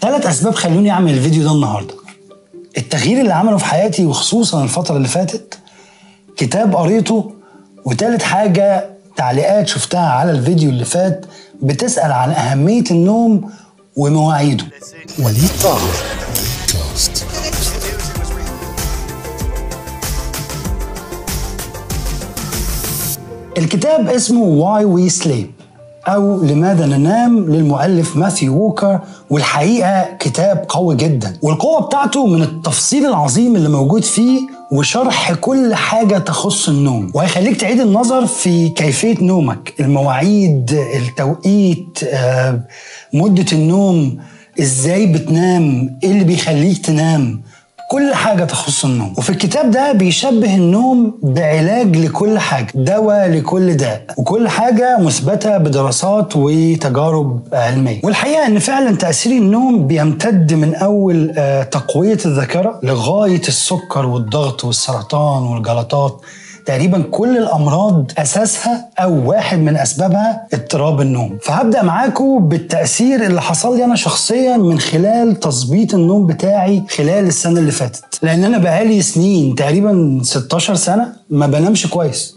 ثلاث أسباب خلوني أعمل الفيديو ده النهارده. التغيير اللي عمله في حياتي وخصوصا الفترة اللي فاتت كتاب قريته وتالت حاجة تعليقات شفتها على الفيديو اللي فات بتسأل عن أهمية النوم ومواعيده. وليد طاهر. الكتاب اسمه Why We Sleep. أو لماذا ننام للمؤلف ماثيو ووكر؟ والحقيقة كتاب قوي جدا. والقوة بتاعته من التفصيل العظيم اللي موجود فيه وشرح كل حاجة تخص النوم. وهيخليك تعيد النظر في كيفية نومك المواعيد التوقيت آه، مدة النوم إزاي بتنام إيه اللي بيخليك تنام. كل حاجة تخص النوم. وفي الكتاب ده بيشبه النوم بعلاج لكل حاجة دواء لكل داء. وكل حاجة مثبتة بدراسات وتجارب علمية. والحقيقة إن فعلا تأثير النوم بيمتد من أول آه، تقوية الذاكرة لغاية السكر والضغط والسرطان والجلطات. تقريبا كل الأمراض أساسها أو واحد من أسبابها اضطراب النوم. فهبدأ معاكم بالتأثير اللي حصل لي أنا شخصيا من خلال تظبيط النوم بتاعي خلال السنة اللي فاتت. لأن أنا بقالي سنين تقريبا 16 سنة ما بنامش كويس.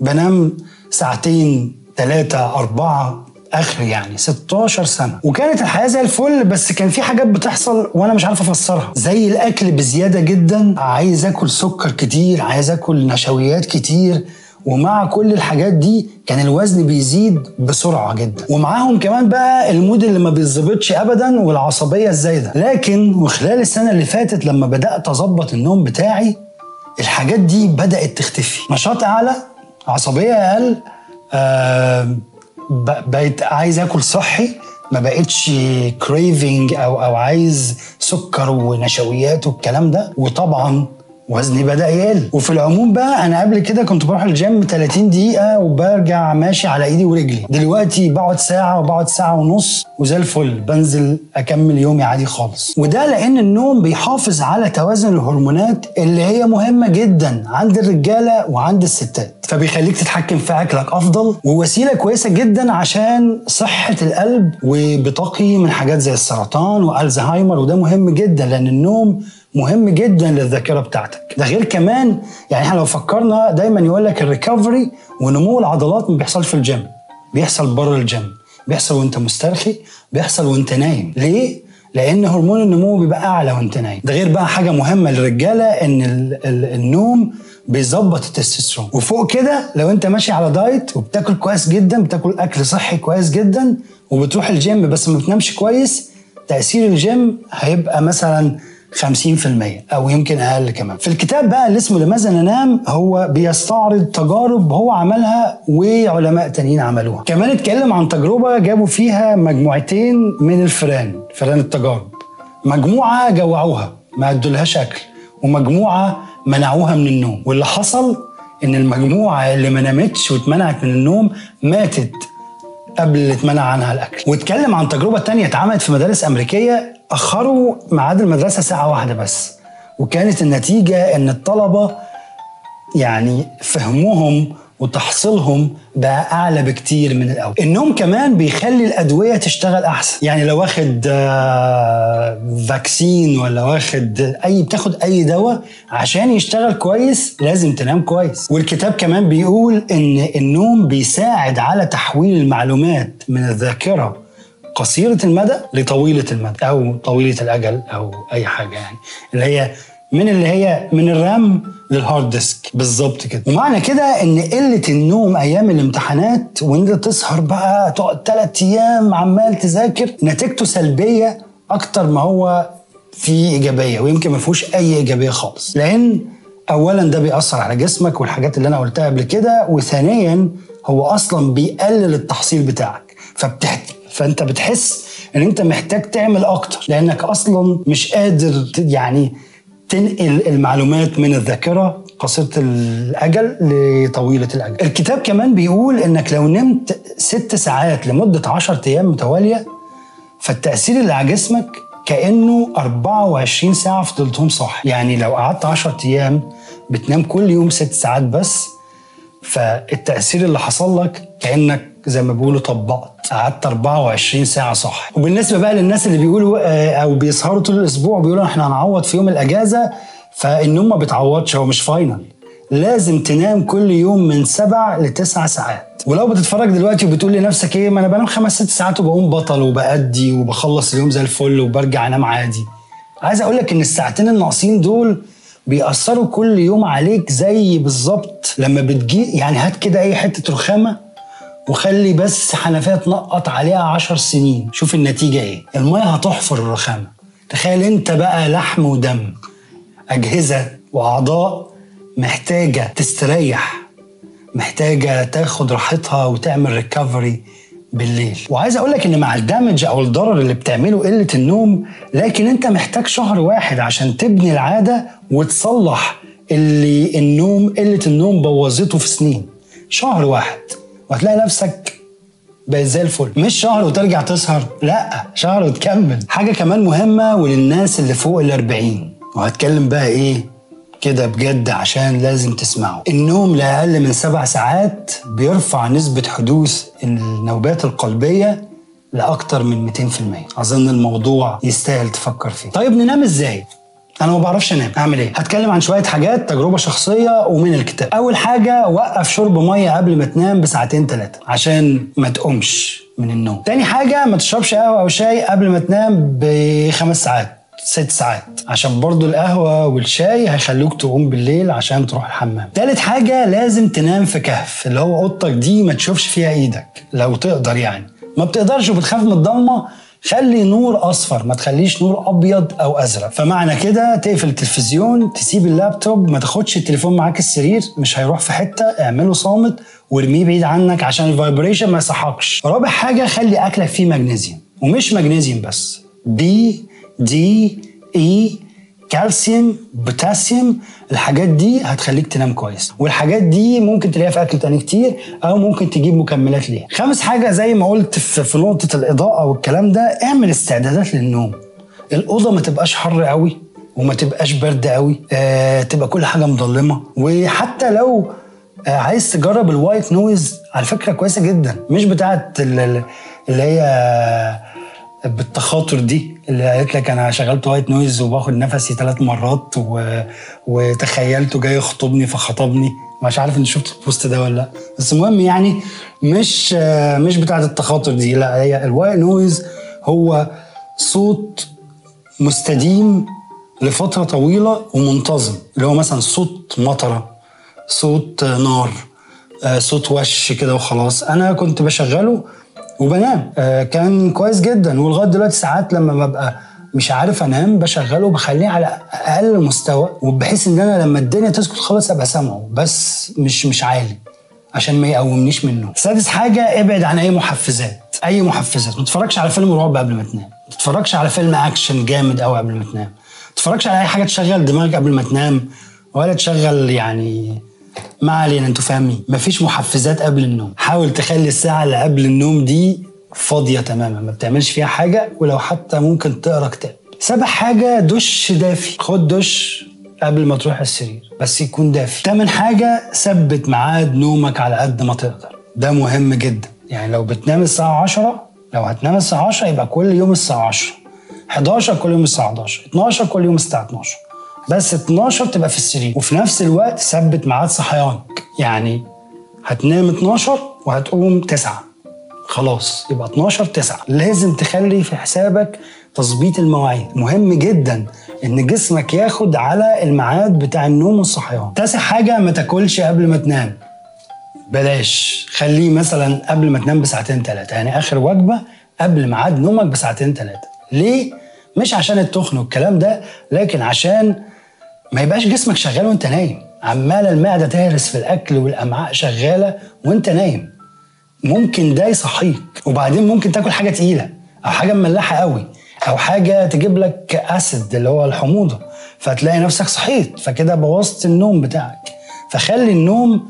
بنام ساعتين ثلاثة أربعة آخر يعني 16 سنة. وكانت الحياة زي الفل بس كان في حاجات بتحصل وأنا مش عارف أفسرها. زي الأكل بزيادة جدا عايز آكل سكر كتير عايز آكل نشويات كتير. ومع كل الحاجات دي كان الوزن بيزيد بسرعة جدا. ومعاهم كمان بقى ال mood اللي ما بيتظبطش ابدا والعصبية الزايدة. لكن وخلال السنة اللي فاتت لما بدأت أظبط النوم بتاعي الحاجات دي بدأت تختفي. نشاط أعلى عصبية أقل آه بقيت عايز آكل صحي ما بقتش craving أو أو عايز سكر ونشويات والكلام ده. وطبعا وزني بدأ يقل. وفي العموم بقى أنا قبل كده كنت بروح الجيم 30 دقيقة وبرجع ماشي على إيدي ورجلي. دلوقتي بقعد ساعة وبقعد ساعة ونص وزي الفل. بنزل أكمل يومي عادي خالص. وده لأن النوم بيحافظ على توازن الهرمونات اللي هي مهمة جدا عند الرجالة وعند الستات. فبيخليك تتحكم في أكلك أفضل ووسيلة كويسة جدا عشان صحة القلب وبتقي من حاجات زي السرطان وألزهايمر. وده مهم جدا لأن النوم مهم جدا للذاكرة بتاعتك. ده غير كمان يعني إحنا لو فكرنا دايما يقول لك ال recovery ونمو العضلات ما بيحصلش في الجيم بيحصل بره الجيم بيحصل وأنت مسترخي بيحصل وأنت نايم. ليه؟ لأن هرمون النمو بيبقى أعلى وأنت نايم. ده غير بقى حاجة مهمة للرجالة إن ال ال النوم بيظبط التستوستيرون. وفوق كده لو أنت ماشي على diet وبتاكل كويس جدا بتاكل أكل صحي كويس جدا وبتروح الجيم بس ما بتنامش كويس تأثير الجيم هيبقى مثلا 50% أو يمكن أقل كمان. في الكتاب بقى اللي اسمه لماذا ننام هو بيستعرض تجارب هو عملها وعلماء تانيين عملوها. كمان اتكلم عن تجربة جابوا فيها مجموعتين من الفئران فئران التجارب. مجموعة جوعوها ما ادولهاش أكل ومجموعة منعوها من النوم. واللي حصل إن المجموعة اللي ما نامتش واتمنعت من النوم ماتت. قبل اللي اتمنع عنها الأكل. واتكلم عن تجربة تانية اتعملت في مدارس أمريكية. أخروا ميعاد المدرسة ساعة واحدة بس. وكانت النتيجة إن الطلبة يعني فهمهم وتحصيلهم بقى أعلى بكتير من الأول. النوم كمان بيخلي الأدوية تشتغل أحسن. يعني لو واخد آه، فاكسين ولا واخد أي بتاخد أي دواء عشان يشتغل كويس لازم تنام كويس. والكتاب كمان بيقول إن النوم بيساعد على تحويل المعلومات من الذاكرة قصيرة المدى لطويلة المدى أو طويلة الأجل أو أي حاجة يعني. اللي هي من اللي هي من ال RAM لل hard disk بالظبط كده. ومعنى كده إن قلة النوم أيام الامتحانات وإن أنت تسهر بقى تقعد ثلاث أيام عمال تذاكر نتيجته سلبية أكتر ما هو في إيجابية ويمكن ما فيهوش أي إيجابية خالص. لأن اولا ده بيأثر على جسمك والحاجات اللي أنا قلتها قبل كده وثانيا هو أصلا بيقلل التحصيل بتاعك. فبتحت فأنت بتحس إن أنت محتاج تعمل أكتر لأنك أصلا مش قادر يعني تنقل المعلومات من الذاكرة قصيرة الأجل لطويلة الأجل. الكتاب كمان بيقول إنك لو نمت ست ساعات لمدة 10 أيام متوالية فالتأثير اللي على جسمك كأنه 24 ساعة فضلتهم صاحي، يعني لو قعدت 10 أيام بتنام كل يوم ست ساعات بس فالتأثير اللي حصل لك كأنك زي ما بيقولوا طبقت. قعدت 24 ساعة صح وبالنسبة بقى للناس اللي بيقولوا آه، أو بيسهروا طول الأسبوع بيقولوا إحنا هنعوض في يوم الأجازة فالنوم ما بيتعوضش هو مش فاينل لازم تنام كل يوم من سبع لتسع ساعات. ولو بتتفرج دلوقتي وبتقول لنفسك إيه ما أنا بنام خمس ست ساعات وبقوم بطل وبأدي وبخلص اليوم زي الفل وبرجع أنام عادي. عايز أقول لك إن الساعتين الناقصين دول بيأثروا كل يوم عليك زي بالظبط لما بتجي يعني هات كده أي حتة رخامة وخلي بس حنفية تنقط عليها عشر سنين. شوف النتيجة إيه. المية هتحفر الرخامة. تخيل أنت بقى لحم ودم. أجهزة وأعضاء محتاجة تستريح. محتاجة تاخد راحتها وتعمل recovery بالليل. وعايز أقول لك إن مع ال damage أو الضرر اللي بتعمله قلة النوم لكن أنت محتاج شهر واحد عشان تبني العادة وتصلح اللي النوم قلة النوم بوظته في سنين. شهر واحد. وهتلاقي نفسك بقت زي الفل. مش شهر وترجع تسهر لا شهر وتكمل. حاجة كمان مهمة وللناس اللي فوق الأربعين وهتكلم بقى إيه؟ كده بجد عشان لازم تسمعه. النوم لأقل من سبع ساعات بيرفع نسبة حدوث النوبات القلبية لأكتر من 200% أظن الموضوع يستاهل تفكر فيه. طيب ننام إزاي؟ أنا ما بعرفش انام. اعمل إيه؟ هتكلم عن شوية حاجات تجربة شخصية ومن الكتاب. أول حاجة وقف شرب مية قبل ما تنام بساعتين ثلاثة عشان ما تقومش من النوم. تاني حاجة ما تشربش قهوة أو شاي قبل ما تنام بخمس ساعات ست ساعات عشان برضو القهوة والشاي هيخلوك تقوم بالليل عشان تروح الحمام. تالت حاجة لازم تنام في كهف اللي هو أوضتك دي ما تشوفش فيها إيدك لو تقدر يعني. ما بتقدرش وبتخاف من الضلمة خلي نور أصفر ما تخليش نور أبيض أو أزرق. فمعنى كده تقفل التلفزيون تسيب اللابتوب ما تاخدش التليفون معاك السرير مش هيروح في حتة اعمله صامت وارميه بعيد عنك عشان ال vibration ما يصحكش. رابع حاجة خلي أكلك فيه مغنيسيوم ومش مغنيسيوم بس B D E كالسيوم بوتاسيوم الحاجات دي هتخليك تنام كويس. والحاجات دي ممكن تلاقيها في أكل تاني كتير أو ممكن تجيب مكملات ليها. خامس حاجة زي ما قلت في نقطه الإضاءة والكلام ده اعمل استعدادات للنوم. الأوضة ما تبقاش حر قوي وما تبقاش برد قوي آه تبقى كل حاجة مظلمة. وحتى لو آه عايز تجرب ال white noise على فكرة كويسة جدا. مش ال- اللي هي بالتخاطر دي اللي قالت لك أنا شغلت white noise وباخد نفسي ثلاث مرات و... وتخيلته جاي يخطبني فخطبني. مش عارف أنت شفت ال post ده ولا لأ. بس المهم يعني مش مش بتاعة التخاطر دي لأ هي ال white noise هو صوت مستديم لفترة طويلة ومنتظم. اللي هو مثلا صوت مطرة صوت نار آه، صوت وش كده وخلاص. أنا كنت بشغله وبنام آه، كان كويس جدا. ولغاية دلوقتي ساعات لما ببقى مش عارف أنام بشغله وبخليه على أقل مستوى وبحيث إن أنا لما الدنيا تسكت خالص أبقى سامعه بس مش مش عالي عشان ما يقومنيش منه. سادس حاجة ابعد عن أي محفزات. أي محفزات. ما تتفرجش على فيلم رعب قبل ما تنام. ما تتفرجش على فيلم أكشن جامد قوي قبل ما تنام. ما تتفرجش على أي حاجة تشغل دماغك قبل ما تنام ولا تشغل يعني ما علينا أنتوا فاهمين؟ مفيش محفزات قبل النوم. حاول تخلي الساعة اللي قبل النوم دي فاضية تماما ما بتعملش فيها حاجة ولو حتى ممكن تقرأ كتاب. سابع حاجة دش دافي. خد دش قبل ما تروح السرير بس يكون دافي. تامن حاجة ثبت ميعاد نومك على قد ما تقدر. ده مهم جدا. يعني لو بتنام الساعة 10 لو هتنام الساعة 10 يبقى كل يوم الساعة 10 11 كل يوم الساعة 11 12 كل يوم الساعة 12 بس 12 تبقى في السرير. وفي نفس الوقت ثبت ميعاد صحيانك يعني هتنام 12 وهتقوم 9 خلاص يبقى 12 9 لازم تخلي في حسابك تظبيط المواعيد. مهم جدا إن جسمك ياخد على الميعاد بتاع النوم والصحيان. تاسع حاجة ما تاكلش قبل ما تنام. بلاش. خليه مثلا قبل ما تنام بساعتين ثلاثة يعني آخر وجبة قبل ميعاد نومك بساعتين ثلاثة ليه؟ مش عشان التخن والكلام ده لكن عشان ما يبقاش جسمك شغال وانت نايم. عماله المعدة تهرس في الأكل والأمعاء شغالة وانت نايم. ممكن ده يصحيك. وبعدين ممكن تاكل حاجة تقيلة أو حاجة مملحة قوي أو حاجة تجيب لك اسيد اللي هو الحموضة. فتلاقي نفسك صحيت. فكده بوظت النوم بتاعك. فخلي النوم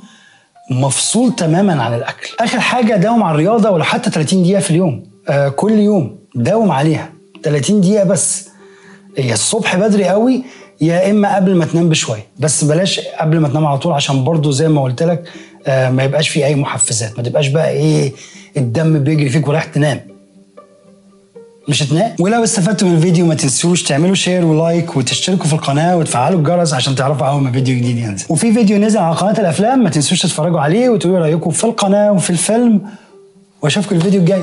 مفصول تماما عن الأكل. آخر حاجة داوم على الرياضة ولو حتى 30 دقيقة في اليوم. آه كل يوم داوم عليها. 30 دقيقة بس. يا الصبح بدري قوي. يا إما قبل ما تنام بشوية بس بلاش قبل ما تنام على طول عشان برضو زي ما قلت لك آه ما يبقاش فيه أي محفزات ما تبقاش بقى إيه الدم بيجري فيك ورايح تنام. مش هتنام؟ ولو استفدتوا من الفيديو ما تنسوش تعملوا share و like وتشتركوا في القناة وتفعلوا الجرس عشان تعرفوا أول ما فيديو جديد ينزل. وفي فيديو نزل على قناة الأفلام ما تنسوش تتفرجوا عليه وتقولوا رأيكم في القناة وفي الفيلم. وأشوفكم الفيديو الجاي.